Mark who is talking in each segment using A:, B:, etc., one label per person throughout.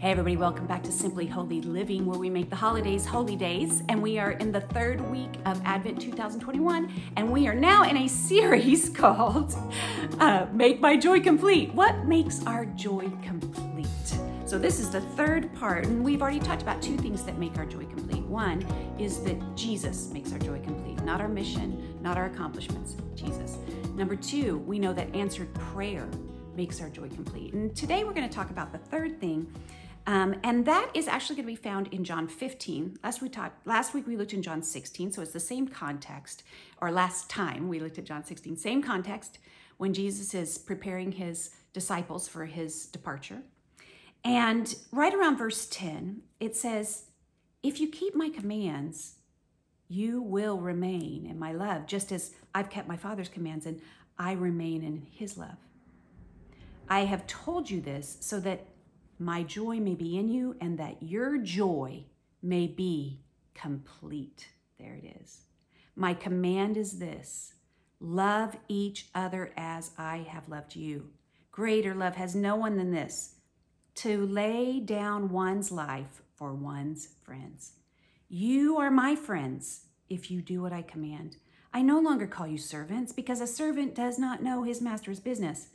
A: Hey, everybody, welcome back to Simply Holy Living, where we make the holidays holy days. And we are in the third week of Advent 2021, and we are now in a series called uh, Make My Joy Complete. What makes our joy complete? So, this is the third part, and we've already talked about two things that make our joy complete. One is that Jesus makes our joy complete, not our mission, not our accomplishments, Jesus. Number two, we know that answered prayer makes our joy complete. And today we're going to talk about the third thing um, and that is actually going to be found in John 15. Last last week we looked in John 16, so it's the same context. Or last time we looked at John 16, same context when Jesus is preparing his disciples for his departure. And right around verse 10, it says, "If you keep my commands, you will remain in my love, just as I've kept my Father's commands and I remain in his love. I have told you this so that my joy may be in you, and that your joy may be complete. There it is. My command is this love each other as I have loved you. Greater love has no one than this to lay down one's life for one's friends. You are my friends if you do what I command. I no longer call you servants because a servant does not know his master's business.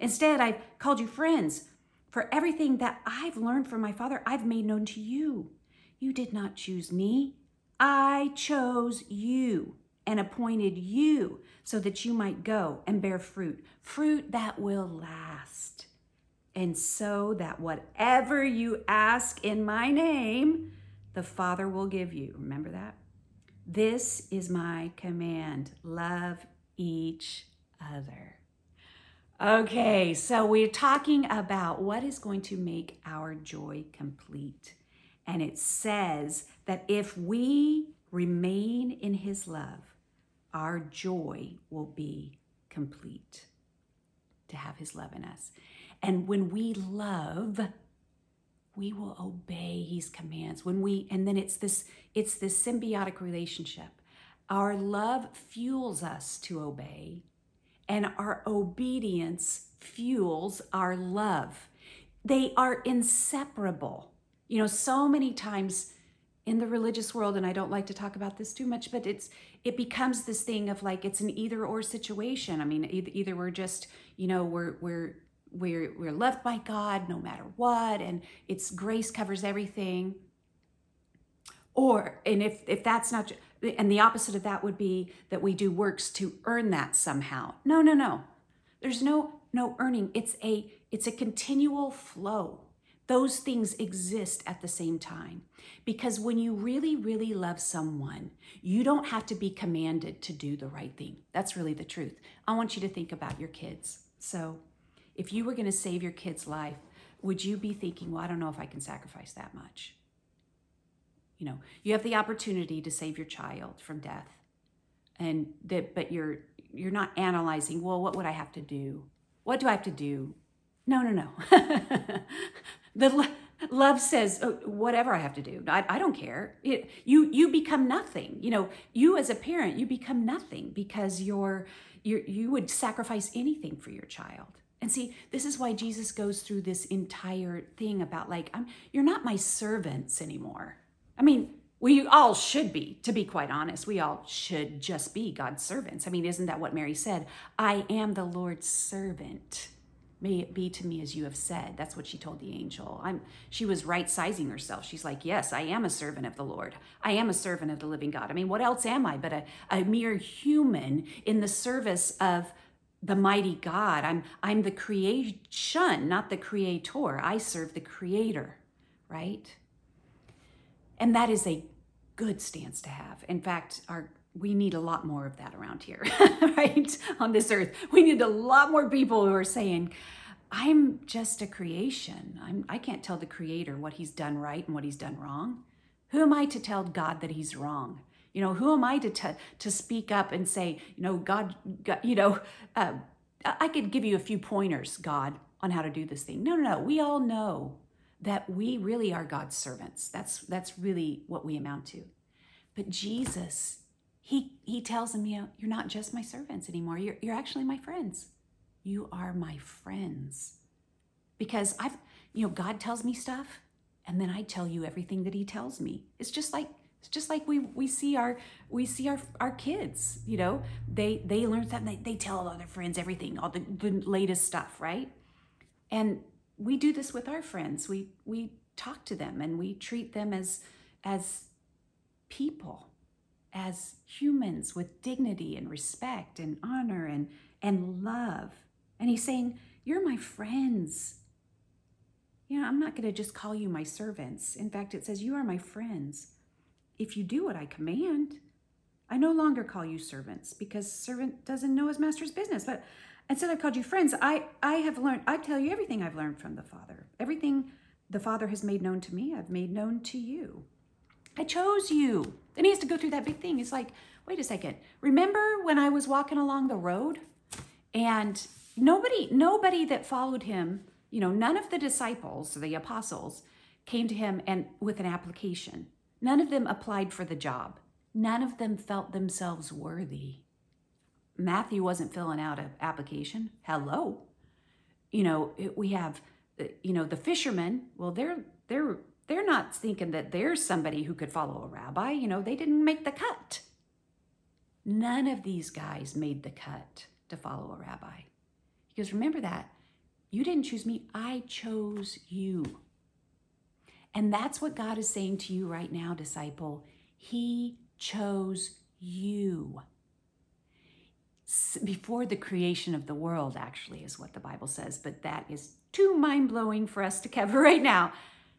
A: Instead, I've called you friends. For everything that I've learned from my Father, I've made known to you. You did not choose me. I chose you and appointed you so that you might go and bear fruit, fruit that will last. And so that whatever you ask in my name, the Father will give you. Remember that? This is my command love each other. Okay, so we're talking about what is going to make our joy complete. And it says that if we remain in his love, our joy will be complete to have his love in us. And when we love, we will obey his commands. When we and then it's this it's this symbiotic relationship. Our love fuels us to obey and our obedience fuels our love. They are inseparable. You know, so many times in the religious world and I don't like to talk about this too much, but it's it becomes this thing of like it's an either or situation. I mean, either, we're just, you know, we're we're we're we're loved by God no matter what and it's grace covers everything. Or and if if that's not and the opposite of that would be that we do works to earn that somehow. No no no. There's no no earning. It's a it's a continual flow. Those things exist at the same time. Because when you really really love someone you don't have to be commanded to do the right thing. That's really the truth. I want you to think about your kids. So if you were going to save your kid's life would you be thinking well i don't know if i can sacrifice that much you know you have the opportunity to save your child from death. And that but you're you're not analyzing well what would i have to do? What do i have to do? No no no. The love says oh, whatever i have to do. I, I don't care. It, you you become nothing. You know you as a parent you become nothing because you're you you would sacrifice anything for your child. And see this is why jesus goes through this entire thing about like I'm, you're not my servants anymore I mean, we all should be, to be quite honest. We all should just be God's servants. I mean, isn't that what Mary said? I am the Lord's servant. May it be to me as you have said. That's what she told the angel. I'm she was right sizing herself. She's like, Yes, I am a servant of the Lord. I am a servant of the living God. I mean, what else am I but a, a mere human in the service of the mighty God? I'm I'm the creation, not the creator. I serve the creator, right? And that is a good stance to have. In fact, our we need a lot more of that around here, right? On this earth. We need a lot more people who are saying, I'm just a creation. I'm, I can't tell the creator what he's done right and what he's done wrong. Who am I to tell God that he's wrong? You know, who am I to, t- to speak up and say, you know, God, God you know, uh, I could give you a few pointers, God, on how to do this thing. No, no, no. We all know that we really are God's servants. That's that's really what we amount to. But Jesus, he he tells them, you know, you're not just my servants anymore. You're you're actually my friends. You are my friends. because I've, you know, God tells me stuff and then I tell you everything that he tells me. It's just like it's just like we we see our we see our our kids, you know, they they learn something, they, they tell all their friends everything, all the, the latest stuff, right? And we do this with our friends. We we talk to them and we treat them as as people, as humans with dignity and respect and honor and and love. And he's saying, You're my friends. You know, I'm not going to just call you my servants. In fact, it says, You are my friends. If you do what I command, I no longer call you servants because servant doesn't know his master's business. But instead, I've called you friends. I, I have learned, I tell you everything I've learned from the Father. Everything the Father has made known to me, I've made known to you. I chose you. And he has to go through that big thing. He's like, wait a second. Remember when I was walking along the road and nobody, nobody that followed him, you know, none of the disciples, the apostles, came to him and with an application. None of them applied for the job. None of them felt themselves worthy. Matthew wasn't filling out an application. Hello. You know, we have uh, you know, the fishermen, well they're they're they're not thinking that there's somebody who could follow a rabbi. You know, they didn't make the cut. None of these guys made the cut to follow a rabbi. Because remember that. You didn't choose me, I chose you. And that's what God is saying to you right now, disciple. He chose you. Before the creation of the world, actually, is what the Bible says, but that is too mind blowing for us to cover right now.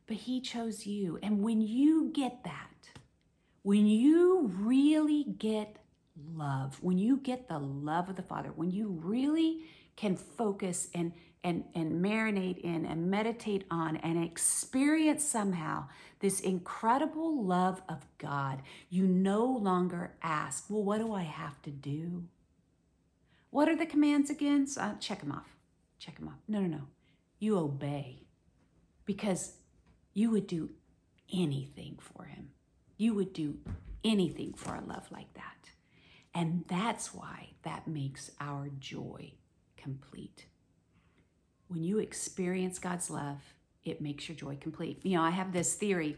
A: But He chose you. And when you get that, when you really get love, when you get the love of the Father, when you really can focus and and, and marinate in and meditate on and experience somehow this incredible love of God, you no longer ask, Well, what do I have to do? What are the commands again? So, uh, check them off. Check them off. No, no, no. You obey because you would do anything for Him. You would do anything for a love like that. And that's why that makes our joy complete. When you experience God's love, it makes your joy complete. You know, I have this theory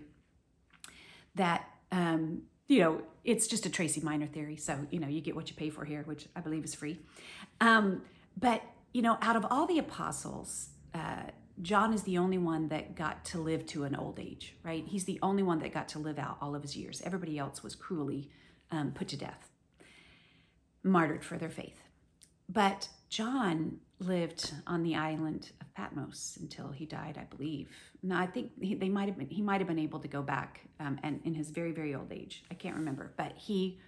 A: that, um, you know, it's just a Tracy Miner theory. So, you know, you get what you pay for here, which I believe is free. Um, but, you know, out of all the apostles, uh, John is the only one that got to live to an old age, right? He's the only one that got to live out all of his years. Everybody else was cruelly um, put to death, martyred for their faith. But John lived on the island of Patmos until he died, I believe. Now I think he, they might have been. He might have been able to go back, um, and in his very, very old age, I can't remember. But he,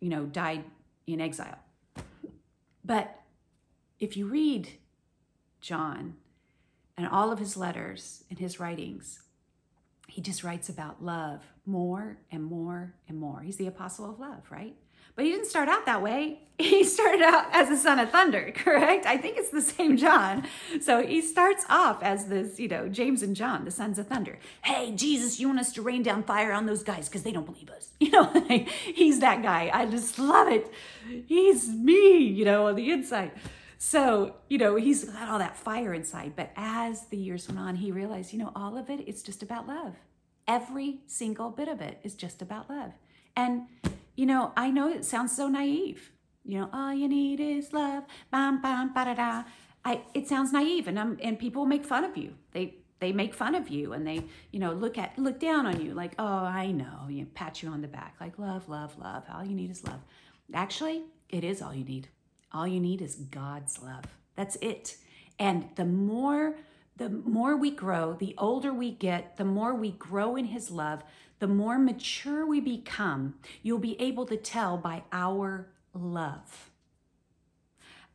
A: you know, died in exile. But if you read John and all of his letters and his writings, he just writes about love more and more and more. He's the apostle of love, right? But he didn't start out that way. He started out as a son of thunder, correct? I think it's the same John. So he starts off as this, you know, James and John, the sons of thunder. Hey, Jesus, you want us to rain down fire on those guys because they don't believe us. You know, he's that guy. I just love it. He's me, you know, on the inside. So, you know, he's got all that fire inside. But as the years went on, he realized, you know, all of it's just about love. Every single bit of it is just about love. And, you know, I know it sounds so naive. You know, all you need is love. Bam, bam, ba da da. I, it sounds naive, and um, and people make fun of you. They they make fun of you, and they you know look at look down on you like, oh, I know. You pat you on the back like love, love, love. All you need is love. Actually, it is all you need. All you need is God's love. That's it. And the more the more we grow, the older we get, the more we grow in his love, the more mature we become, you'll be able to tell by our love.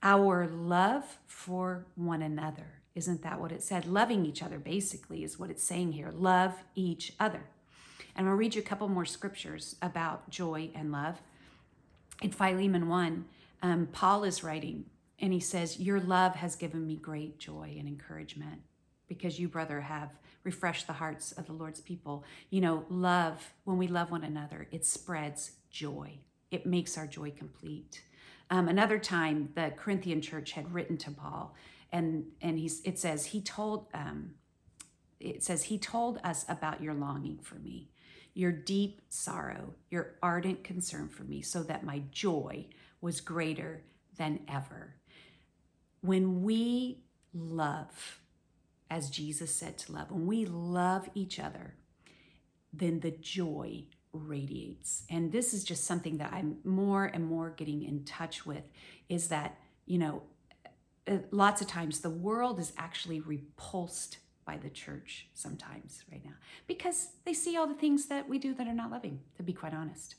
A: Our love for one another. Isn't that what it said? Loving each other, basically, is what it's saying here. Love each other. And I'll read you a couple more scriptures about joy and love. In Philemon 1, um, Paul is writing, and he says, Your love has given me great joy and encouragement because you, brother, have refreshed the hearts of the Lord's people. You know, love, when we love one another, it spreads joy, it makes our joy complete. Um, another time, the Corinthian church had written to Paul and and he's it says he told um, it says he told us about your longing for me, your deep sorrow, your ardent concern for me, so that my joy was greater than ever. When we love, as Jesus said to love, when we love each other, then the joy radiates. And this is just something that I'm more and more getting in touch with is that, you know, uh, lots of times the world is actually repulsed by the church sometimes right now because they see all the things that we do that are not loving, to be quite honest.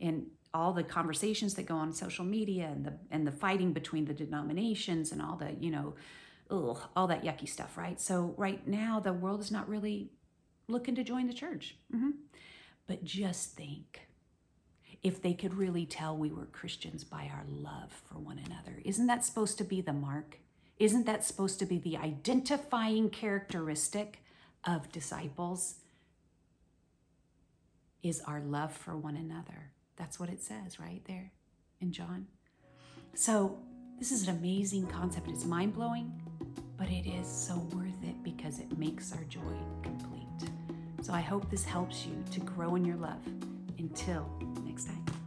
A: And all the conversations that go on social media and the and the fighting between the denominations and all the, you know, ugh, all that yucky stuff, right? So right now the world is not really looking to join the church. Mm-hmm. But just think if they could really tell we were Christians by our love for one another. Isn't that supposed to be the mark? Isn't that supposed to be the identifying characteristic of disciples? Is our love for one another. That's what it says right there in John. So, this is an amazing concept. It's mind blowing, but it is so worth it because it makes our joy complete. So I hope this helps you to grow in your love. Until next time.